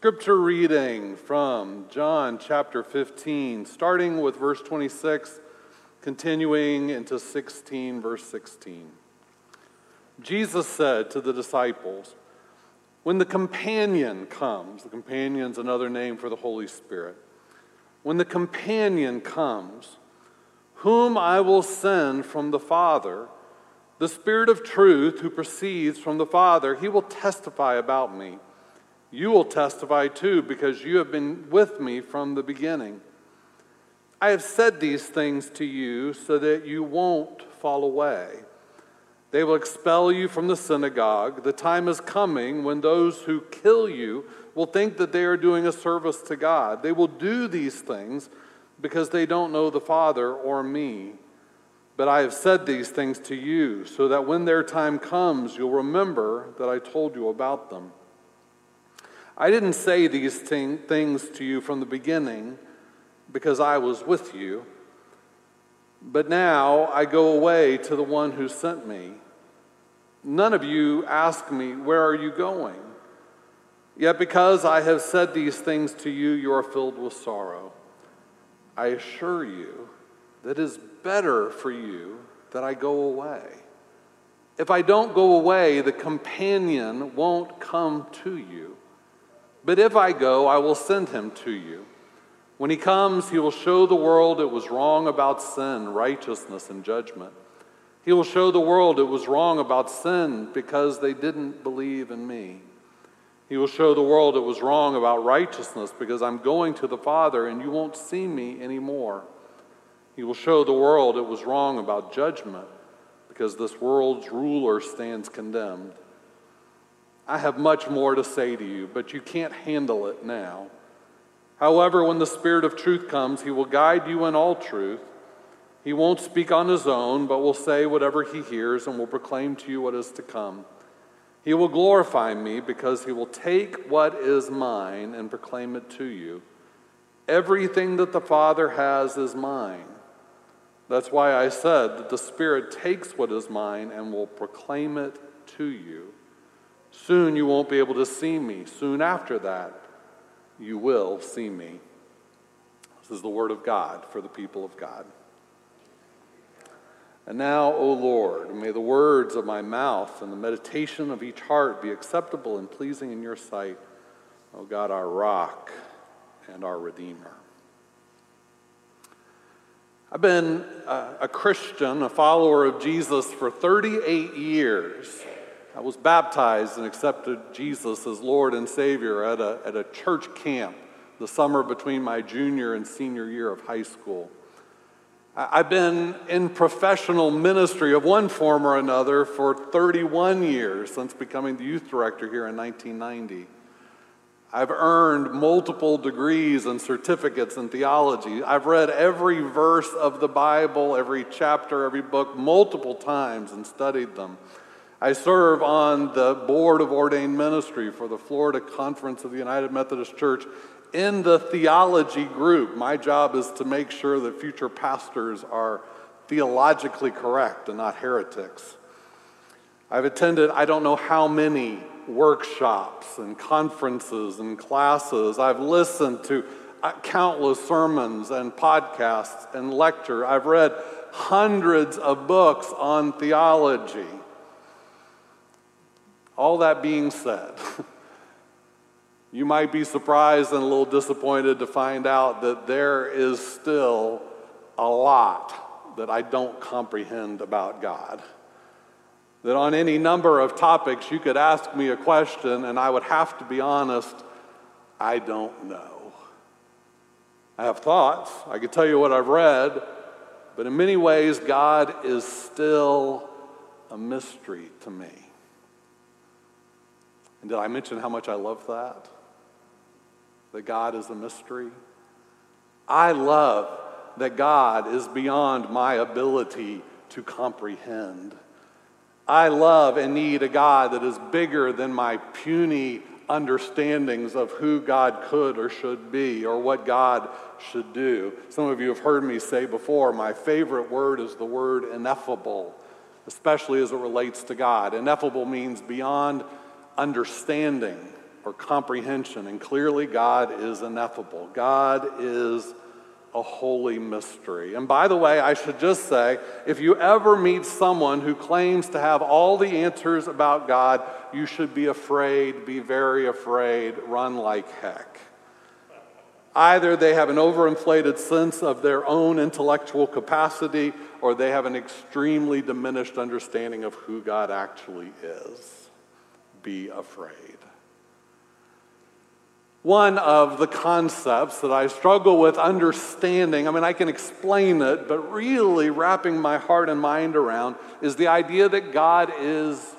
Scripture reading from John chapter 15, starting with verse 26, continuing into 16, verse 16. Jesus said to the disciples, When the companion comes, the companion's another name for the Holy Spirit, when the companion comes, whom I will send from the Father, the Spirit of truth who proceeds from the Father, he will testify about me. You will testify too, because you have been with me from the beginning. I have said these things to you so that you won't fall away. They will expel you from the synagogue. The time is coming when those who kill you will think that they are doing a service to God. They will do these things because they don't know the Father or me. But I have said these things to you so that when their time comes, you'll remember that I told you about them. I didn't say these things to you from the beginning because I was with you. But now I go away to the one who sent me. None of you ask me, Where are you going? Yet because I have said these things to you, you are filled with sorrow. I assure you that it is better for you that I go away. If I don't go away, the companion won't come to you. But if I go, I will send him to you. When he comes, he will show the world it was wrong about sin, righteousness, and judgment. He will show the world it was wrong about sin because they didn't believe in me. He will show the world it was wrong about righteousness because I'm going to the Father and you won't see me anymore. He will show the world it was wrong about judgment because this world's ruler stands condemned. I have much more to say to you, but you can't handle it now. However, when the Spirit of truth comes, he will guide you in all truth. He won't speak on his own, but will say whatever he hears and will proclaim to you what is to come. He will glorify me because he will take what is mine and proclaim it to you. Everything that the Father has is mine. That's why I said that the Spirit takes what is mine and will proclaim it to you. Soon you won't be able to see me. Soon after that, you will see me. This is the word of God for the people of God. And now, O Lord, may the words of my mouth and the meditation of each heart be acceptable and pleasing in your sight, O God, our rock and our Redeemer. I've been a, Christian, a follower of Jesus, for 38 years. I was baptized and accepted Jesus as Lord and Savior at a, at a church camp the summer between my junior and senior year of high school. I've been in professional ministry of one form or another for 31 years since becoming the youth director here in 1990. I've earned multiple degrees and certificates in theology. I've read every verse of the Bible, every chapter, every book, multiple times and studied them. I serve on the board of ordained ministry for the Florida Conference of the United Methodist Church in the theology group. My job is to make sure that future pastors are theologically correct and not heretics. I've attended, I don't know how many workshops and conferences and classes. I've listened to uh, countless sermons and podcasts and lecture. I've read hundreds of books on theology. All that being said, you might be surprised and a little disappointed to find out that there is still a lot that I don't comprehend about God. That on any number of topics, you could ask me a question, and I would have to be honest, I don't know. I have thoughts, I could tell you what I've read, but in many ways, God is still a mystery to me. And did I mention how much I love that? that God is a mystery. I love that God is beyond my ability to comprehend. I love and need a God that is bigger than my puny understandings of who God could or should be or what God should do. Some of you have heard me say before, my favorite word is the word ineffable, especially as it relates to God. Ineffable means beyond understanding or comprehension, and clearly God is ineffable. God is a holy mystery. And by the way, I should just say if you ever meet someone who claims to have all the answers about God, you should be afraid, be very afraid, run like heck. Either they have an overinflated sense of their own intellectual capacity, or they have an extremely diminished understanding of who God actually is. Be afraid. One of the concepts that I struggle with understanding, I mean, I can explain it, but really wrapping my heart and mind around is the idea that God is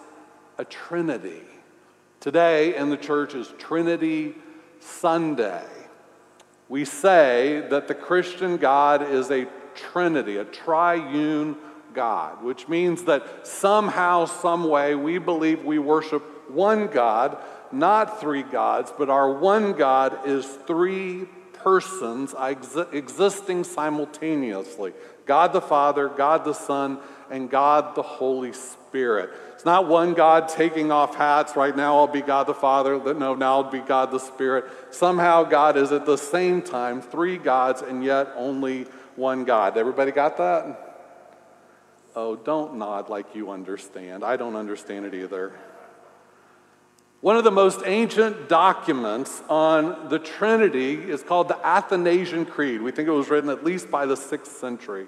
a Trinity. Today in the church is Trinity Sunday. We say that the Christian God is a Trinity, a triune God, which means that somehow, some way, we believe we worship one God not three gods, but our one God is three persons existing simultaneously God the Father, God the Son, and God the Holy Spirit. It's not one God taking off hats. Right now I'll be God the Father. No, now I'll be God the Spirit. Somehow God is at the same time three gods and yet only one God. Everybody got that? Oh, don't nod like you understand. I don't understand it either. One of the most ancient documents on the Trinity is called the Athanasian Creed. We think it was written at least by the sixth century.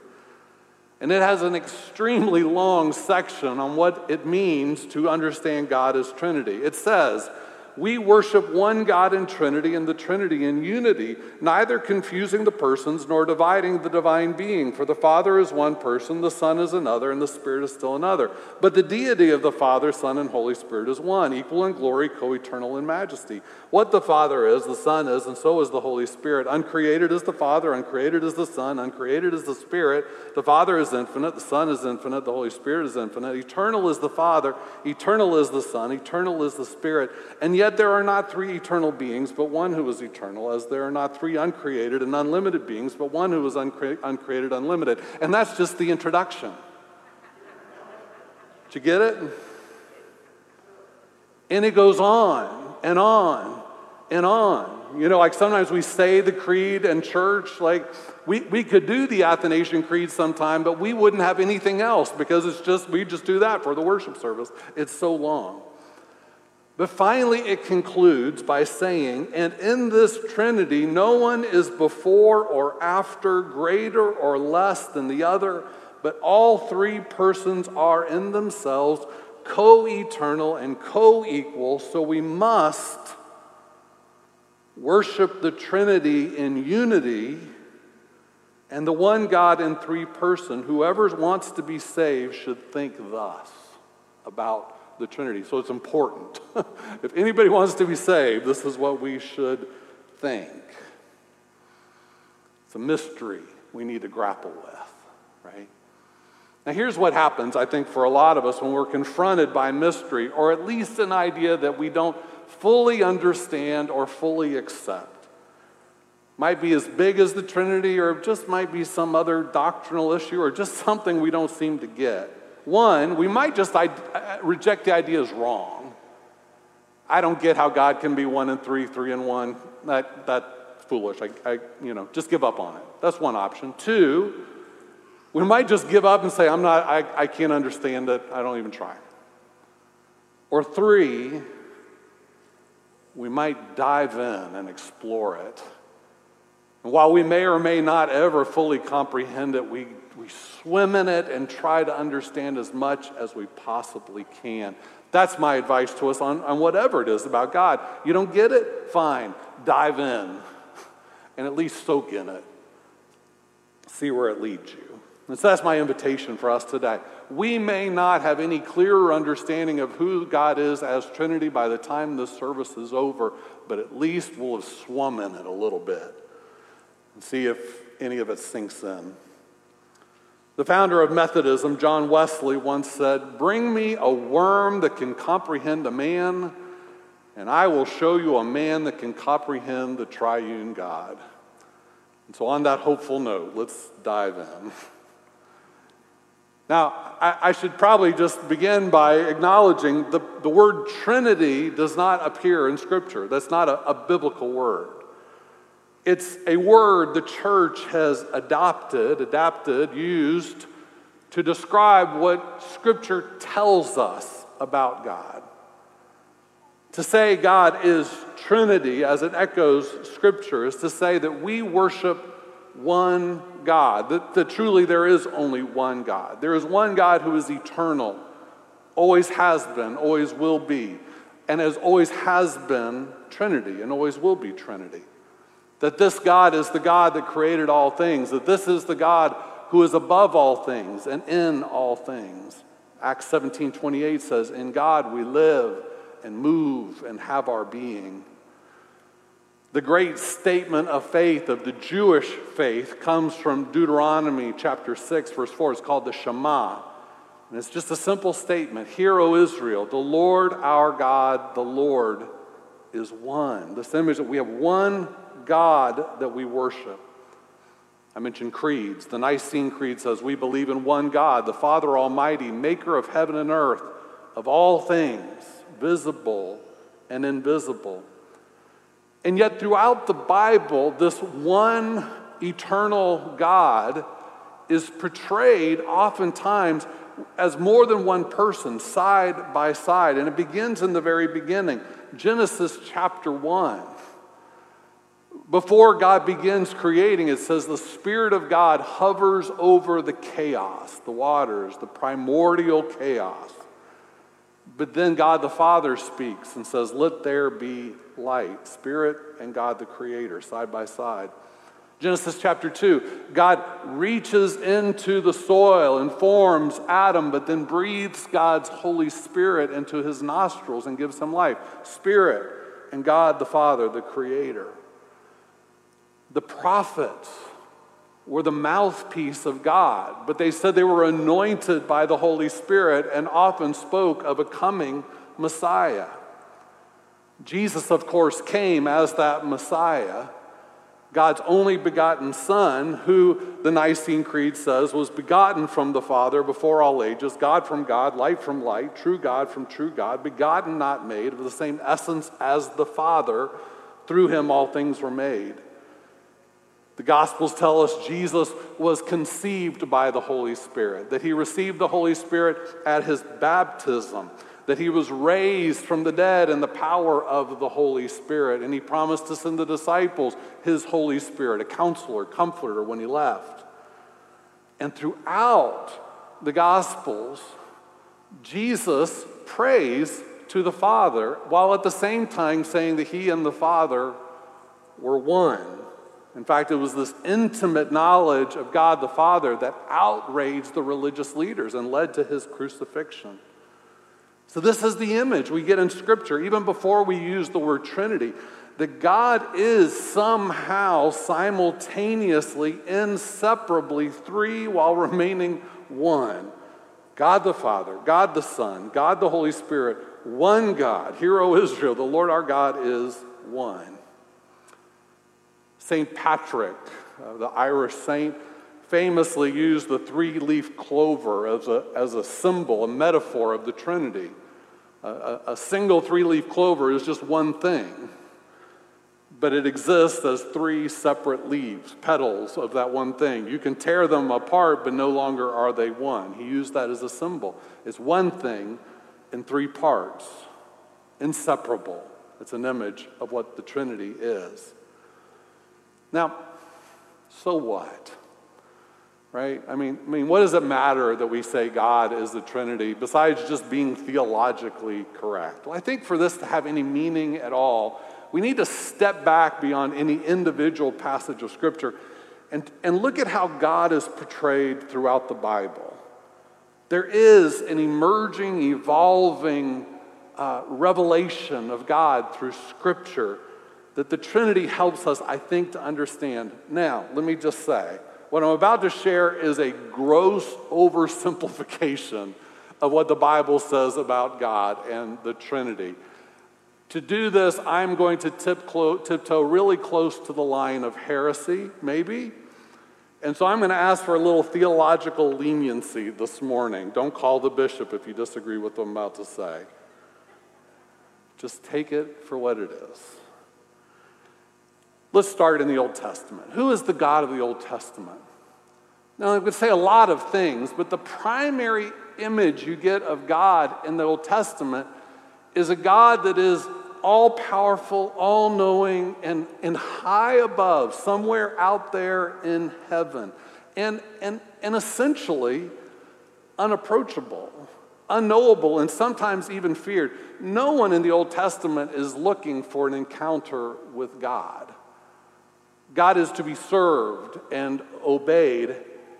And it has an extremely long section on what it means to understand God as Trinity. It says, we worship one God in Trinity and the Trinity in unity, neither confusing the persons nor dividing the divine being. For the Father is one person, the Son is another, and the Spirit is still another. But the deity of the Father, Son, and Holy Spirit is one, equal in glory, co eternal in majesty. What the Father is, the Son is, and so is the Holy Spirit. Uncreated is the Father, uncreated is the Son, uncreated is the Spirit. The Father is infinite, the Son is infinite, the Holy Spirit is infinite. Eternal is the Father, eternal is the Son, eternal is the Spirit. And yet there are not three eternal beings, but one who is eternal, as there are not three uncreated and unlimited beings, but one who is uncre- uncreated, unlimited. And that's just the introduction. Did you get it? And it goes on and on and on. You know, like sometimes we say the creed and church, like we, we could do the Athanasian Creed sometime, but we wouldn't have anything else because it's just, we just do that for the worship service. It's so long. But finally, it concludes by saying, and in this Trinity, no one is before or after, greater or less than the other, but all three persons are in themselves co eternal and co equal, so we must worship the Trinity in unity and the one God in three person. Whoever wants to be saved should think thus about the Trinity. So it's important. if anybody wants to be saved, this is what we should think. It's a mystery we need to grapple with, right? Now, here's what happens, I think, for a lot of us when we're confronted by mystery, or at least an idea that we don't fully understand or fully accept. Might be as big as the Trinity, or just might be some other doctrinal issue, or just something we don't seem to get. One, we might just uh, reject the idea as wrong. I don't get how God can be one and three, three and one. That, that's foolish. I, I, you know, just give up on it. That's one option. Two, we might just give up and say, I'm not, I, I can't understand it. I don't even try. Or three, we might dive in and explore it. And while we may or may not ever fully comprehend it, we, we swim in it and try to understand as much as we possibly can. That's my advice to us on, on whatever it is about God. You don't get it? Fine. Dive in and at least soak in it. See where it leads you. And so that's my invitation for us today. We may not have any clearer understanding of who God is as Trinity by the time this service is over, but at least we'll have swum in it a little bit and see if any of it sinks in. The founder of Methodism, John Wesley, once said, Bring me a worm that can comprehend a man, and I will show you a man that can comprehend the triune God. And so, on that hopeful note, let's dive in. Now, I, I, should probably just begin by acknowledging the, the word Trinity does not appear in Scripture. That's not a, a biblical word. It's a word the church has adopted, adapted, used to describe what Scripture tells us about God. To say God is Trinity, as it echoes Scripture, is to say that we worship one God, that, that truly there is only one God. There is one God who is eternal, always has been, always will be, and as always has been Trinity and always will be Trinity. That this God is the God that created all things, that this is the God who is above all things and in all things. Acts 17 28 says, In God we live and move and have our being. The great statement of faith of the Jewish faith comes from Deuteronomy chapter 6, verse 4. It's called the Shema. And it's just a simple statement Hear, O Israel, the Lord our God, the Lord is one. This image that we have one God that we worship. I mentioned creeds. The Nicene Creed says, We believe in one God, the Father Almighty, maker of heaven and earth, of all things, visible and invisible. And yet, throughout the Bible, this one eternal God is portrayed oftentimes as more than one person, side by side. And it begins in the very beginning Genesis chapter 1. Before God begins creating, it says the Spirit of God hovers over the chaos, the waters, the primordial chaos. But then God the Father speaks and says, Let there be light, Spirit and God the Creator, side by side. Genesis chapter 2, God reaches into the soil and forms Adam, but then breathes God's Holy Spirit into his nostrils and gives him life. Spirit and God the Father, the Creator. The prophets were the mouthpiece of God, but they said they were anointed by the Holy Spirit and often spoke of a coming Messiah. Jesus, of course, came as that Messiah, God's only begotten Son, who the Nicene Creed says was begotten from the Father before all ages, God from God, light from light, true God from true God, begotten, not made, of the same essence as the Father. Through him all things were made. The Gospels tell us Jesus was conceived by the Holy Spirit, that he received the Holy Spirit at his baptism, that he was raised from the dead in the power of the Holy Spirit, and he promised to send the disciples his Holy Spirit, a counselor, comforter, when he left. And throughout the Gospels, Jesus prays to the Father while at the same time saying that he and the Father were one. In fact, it was this intimate knowledge of God the Father that outraged the religious leaders and led to his crucifixion. So, this is the image we get in Scripture, even before we use the word Trinity, that God is somehow simultaneously, inseparably three while remaining one. God the Father, God the Son, God the Holy Spirit, one God. Hear, O Israel, the Lord our God is one. St. Patrick, uh, the Irish saint, famously used the three leaf clover as a, as a symbol, a metaphor of the Trinity. a, a single three leaf clover is just one thing, but it exists as three separate leaves, petals of that one thing. You can tear them apart, but no longer are they one. He used that as a symbol. It's one thing in three parts, inseparable. It's an image of what the Trinity is. Now, so what? Right? I mean, I mean, what does it matter that we say God is the Trinity besides just being theologically correct? Well, I think for this to have any meaning at all, we need to step back beyond any individual passage of Scripture and, and look at how God is portrayed throughout the Bible. There is an emerging, evolving uh, revelation of God through Scripture that the Trinity helps us, I think, to understand. Now, let me just say, what I'm about to share is a gross oversimplification of what the Bible says about God and the Trinity. To do this, I'm going to tip clo- tiptoe really close to the line of heresy, maybe. And so I'm going to ask for a little theological leniency this morning. Don't call the bishop if you disagree with what I'm about to say. Just take it for what it is. Let's start in the Old Testament. Who is the God of the Old Testament? Now, I could say a lot of things, but the primary image you get of God in the Old Testament is a God that is all powerful, all knowing, and, and high above, somewhere out there in heaven, and, and, and essentially unapproachable, unknowable, and sometimes even feared. No one in the Old Testament is looking for an encounter with God. God is to be served and obeyed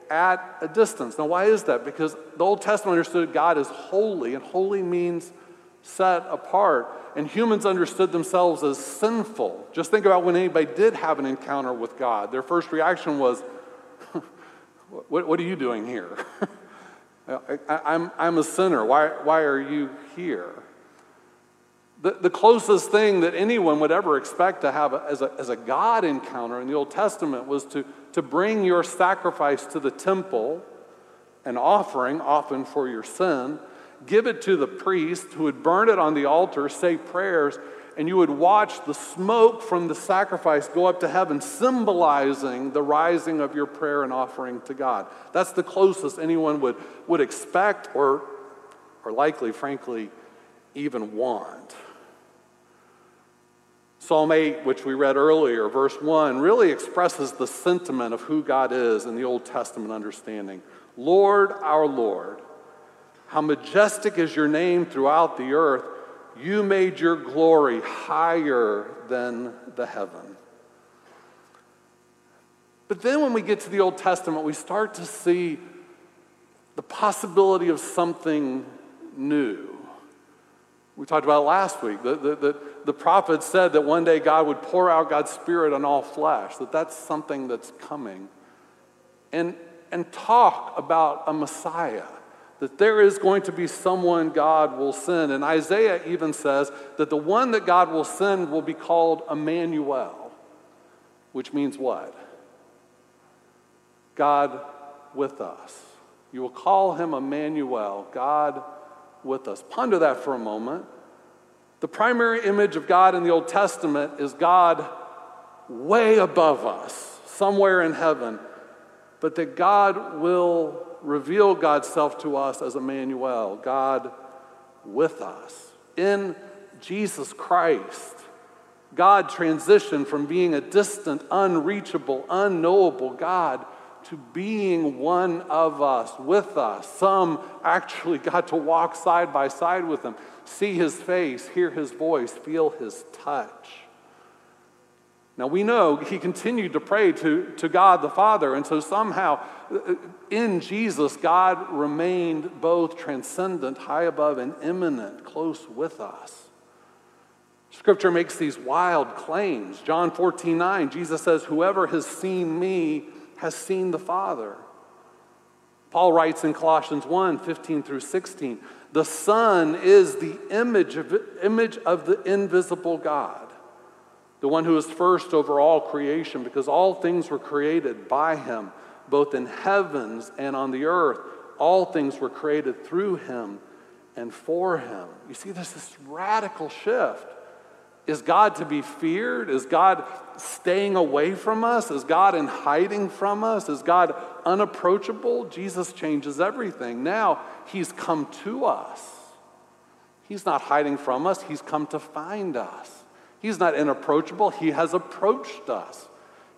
at a distance. Now, why is that? Because the Old Testament understood God as holy, and holy means set apart. And humans understood themselves as sinful. Just think about when anybody did have an encounter with God. Their first reaction was, what, what, are you doing here? I, I'm, I'm a sinner. Why, why are you here? The, the closest thing that anyone would ever expect to have as, a, as a God encounter in the Old Testament was to, to bring your sacrifice to the temple, an offering, often for your sin, give it to the priest who would burn it on the altar, say prayers, and you would watch the smoke from the sacrifice go up to heaven, symbolizing the rising of your prayer and offering to God. That's the closest anyone would, would expect or, or likely, frankly, even want. Psalm 8, which we read earlier, verse 1, really expresses the sentiment of who God is in the Old Testament understanding. Lord, our Lord, how majestic is your name throughout the earth. You made your glory higher than the heaven. But then when we get to the Old Testament, we start to see the possibility of something new. We talked about last week. The, the prophet said that one day God would pour out God's Spirit on all flesh, that that's something that's coming. And, and talk about a Messiah, that there is going to be someone God will send. And Isaiah even says that the one that God will send will be called Emmanuel, which means what? God with us. You will call him Emmanuel, God with us. Ponder that for a moment. The primary image of God in the Old Testament is God way above us, somewhere in heaven, but that God will reveal God's self to us as Emmanuel, God with us. In Jesus Christ, God transitioned from being a distant, unreachable, unknowable God to being one of us, with us. Some actually got to walk side by side with him, see his face, hear his voice, feel his touch. Now we know he continued to pray to, to God the Father, and so somehow uh, in Jesus, God remained both transcendent, high above, and immanent, close with us. Scripture makes these wild claims. John 14, 9, Jesus says, Whoever has seen me has seen the Father. Paul writes in Colossians 1 15 through 16, the Son is the image of, image of the invisible God, the one who is first over all creation, because all things were created by him, both in heavens and on the earth. All things were created through him and for him. You see, there's this radical shift. Is God to be feared? Is God staying away from us? Is God in hiding from us? Is God unapproachable? Jesus changes everything. Now he's come to us. He's not hiding from us, he's come to find us. He's not inapproachable, he has approached us.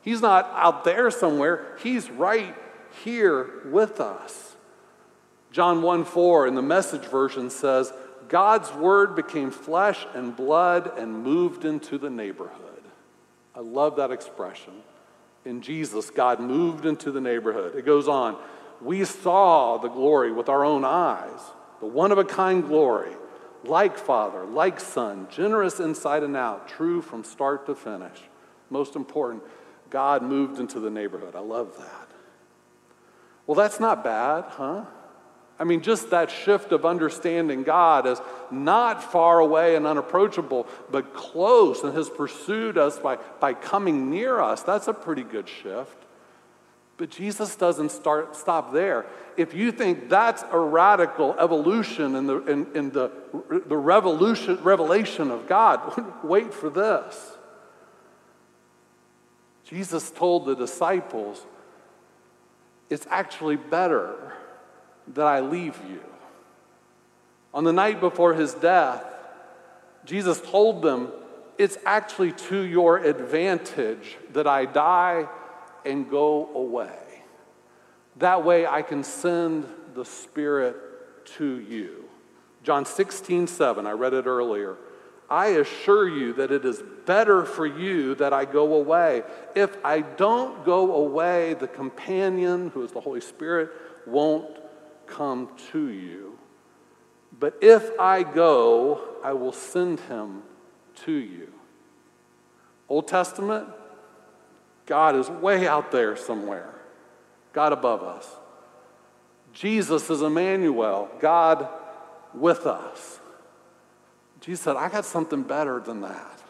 He's not out there somewhere, he's right here with us. John 1 4 in the message version says, God's word became flesh and blood and moved into the neighborhood. I love that expression. In Jesus, God moved into the neighborhood. It goes on. We saw the glory with our own eyes, the one of a kind glory, like Father, like Son, generous inside and out, true from start to finish. Most important, God moved into the neighborhood. I love that. Well, that's not bad, huh? I mean, just that shift of understanding God as not far away and unapproachable, but close and has pursued us by, by coming near us, that's a pretty good shift. But Jesus doesn't start, stop there. If you think that's a radical evolution in the, in, in the, the revolution, revelation of God, wait for this. Jesus told the disciples, It's actually better that I leave you. On the night before his death, Jesus told them, It's actually to your advantage that I die and go away. That way I can send the Spirit to you. John 16, 7, I read it earlier. I assure you that it is better for you that I go away. If I don't go away, the companion, who is the Holy Spirit, won't come to you. But if I go, I will send him to you. Old Testament, God is way out there somewhere, God above us. Jesus is Emmanuel, God with us. Jesus said, I got something better than that.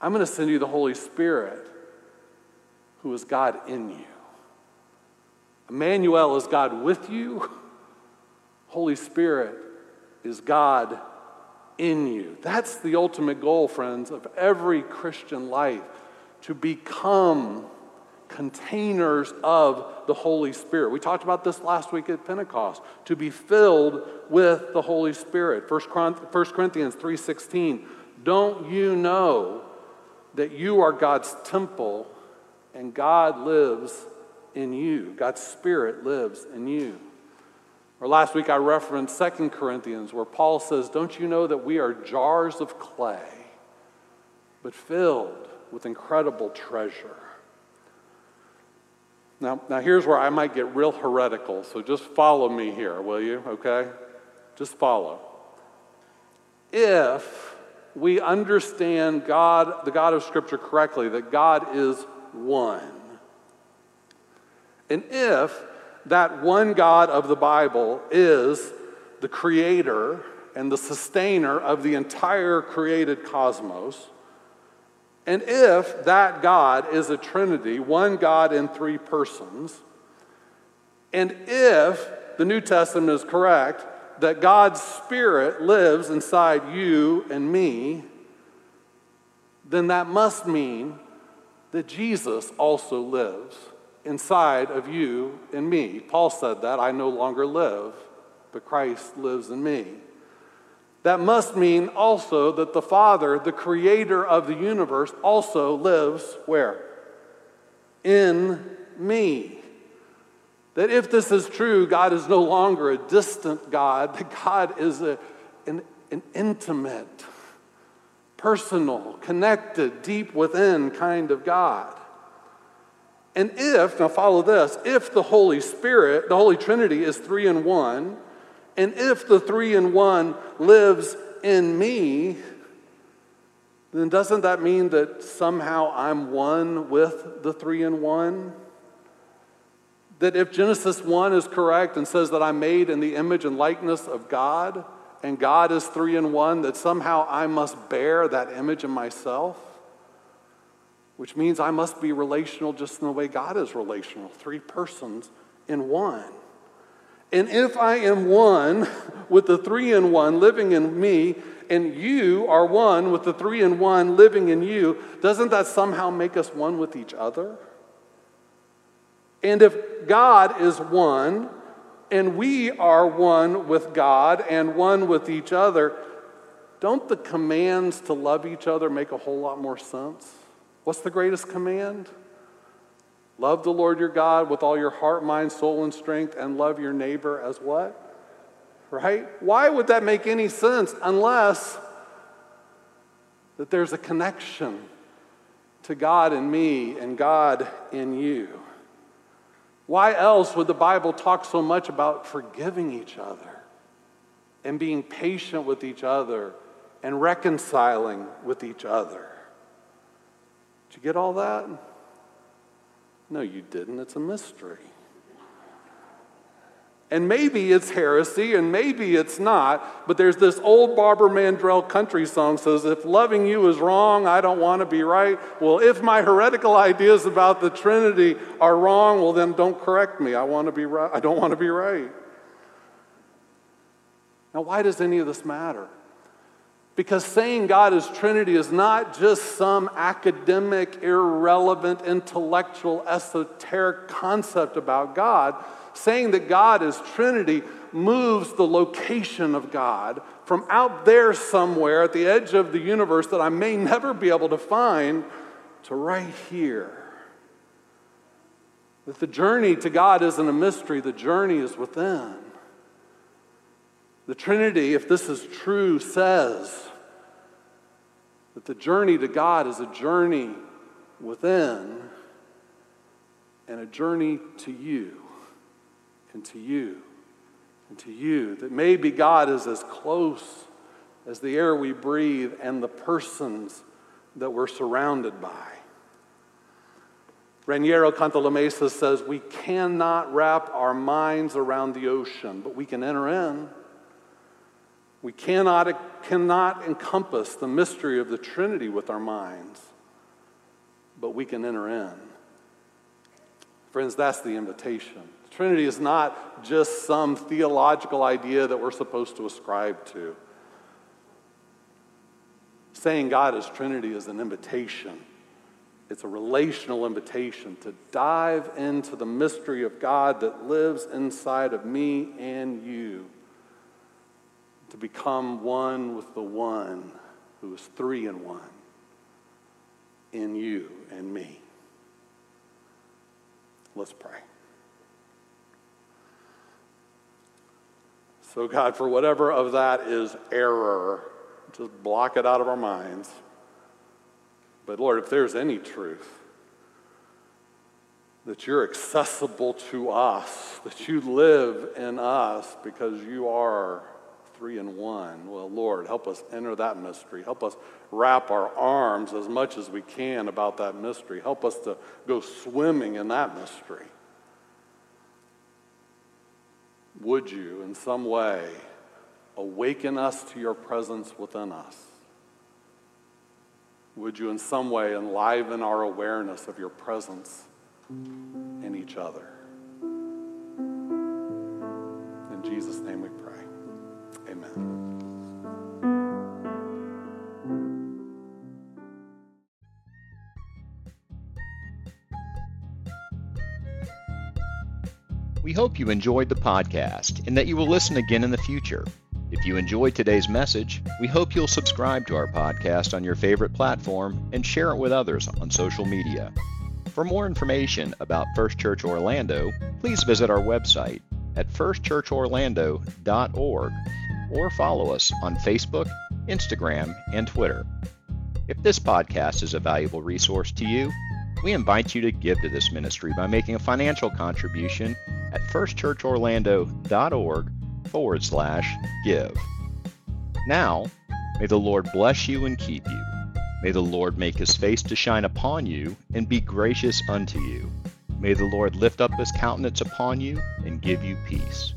I'm going to send you the Holy Spirit, who is God in you. Emmanuel is God with you. Holy Spirit is God in you. That's the ultimate goal, friends, of every Christian life to become containers of the Holy Spirit. We talked about this last week at Pentecost, to be filled with the Holy Spirit. 1 Corinthians 3:16, "Don't you know that you are God's temple and God lives in you? God's Spirit lives in you." Or last week I referenced 2 Corinthians where Paul says, "Don't you know that we are jars of clay, but filled with incredible treasure?" Now, now here's where I might get real heretical, so just follow me here, will you? Okay? Just follow. If we understand God, the God of Scripture, correctly, that God is one, and if that one God of the Bible is the creator and the sustainer of the entire created cosmos, and if that God is a Trinity, one God in three persons, and if the New Testament is correct that God's Spirit lives inside you and me, then that must mean that Jesus also lives inside of you and me. Paul said that I no longer live, but Christ lives in me. That must mean also that the Father, the creator of the universe, also lives where? In me. That if this is true, God is no longer a distant God, that God is a, an, an intimate, personal, connected, deep within kind of God. And if, now follow this, if the Holy Spirit, the Holy Trinity is three in one, and if the three in one lives in me, then doesn't that mean that somehow I'm one with the three in one? That if Genesis 1 is correct and says that I'm made in the image and likeness of God, and God is three in one, that somehow I must bear that image in myself? Which means I must be relational just in the way God is relational, three persons in one. And if I am one with the three in one living in me, and you are one with the three in one living in you, doesn't that somehow make us one with each other? And if God is one, and we are one with God and one with each other, don't the commands to love each other make a whole lot more sense? What's the greatest command? Love the Lord your God with all your heart, mind, soul, and strength, and love your neighbor as what? Right? Why would that make any sense unless that there's a connection to God in me and God in you? Why else would the Bible talk so much about forgiving each other and being patient with each other and reconciling with each other? Did you get all that? No, you didn't. It's a mystery. And maybe it's heresy and maybe it's not, but there's this old Barbara Mandrell country song says, If loving you is wrong, I don't want to be right. Well, if my heretical ideas about the Trinity are wrong, well, then don't correct me. I, want to be right. I don't want to be right. Now, why does any of this matter? Because saying God is Trinity is not just some academic, irrelevant, intellectual, esoteric concept about God saying that God is Trinity moves the location of God from out there somewhere at the edge of the universe that I may never be able to find to right here. That the journey to God isn't a mystery, the journey is within. The Trinity, if this is true, says that the journey to God is a journey within and a journey to you and to you and to you. That maybe God is as close as the air we breathe and the persons that we're surrounded by. Raniero Cantalamessa says we cannot wrap our minds around the ocean, but we can enter in. We cannot, cannot encompass the mystery of the Trinity with our minds, but we can enter in. Friends, that's the invitation. The Trinity is not just some theological idea that we're supposed to ascribe to. Saying God is Trinity is an invitation. It's a relational invitation to dive into the mystery of God that lives inside of me and you, to become one with the one who is three in one in you and me. Let's pray. So, God, for whatever of that is error, just block it out of our minds. But, Lord, if there's any truth, that you're accessible to us, that you live in us because you are three in one. Well, Lord, help us enter that mystery. Help us wrap our arms as much as we can about that mystery. Help us to go swimming in that mystery. would you, in some way, awaken us to your presence within us? Would you, in some way, enliven our awareness of your presence in each other? In Jesus' name we pray. We hope you enjoyed the podcast and that you will listen again in the future. If you enjoyed today's message, we hope you'll subscribe to our podcast on your favorite platform and share it with others on social media. For more information about First Church Orlando, please visit our website at firstchurchorlando.org or follow us on Facebook, Instagram, and Twitter. If this podcast is a valuable resource to you, we invite you to give to this ministry by making a financial contribution at firstchurchorlando.org forward slash give. Now, may the Lord bless you and keep you. May the Lord make his face to shine upon you and be gracious unto you. May the Lord lift up his countenance upon you and give you peace.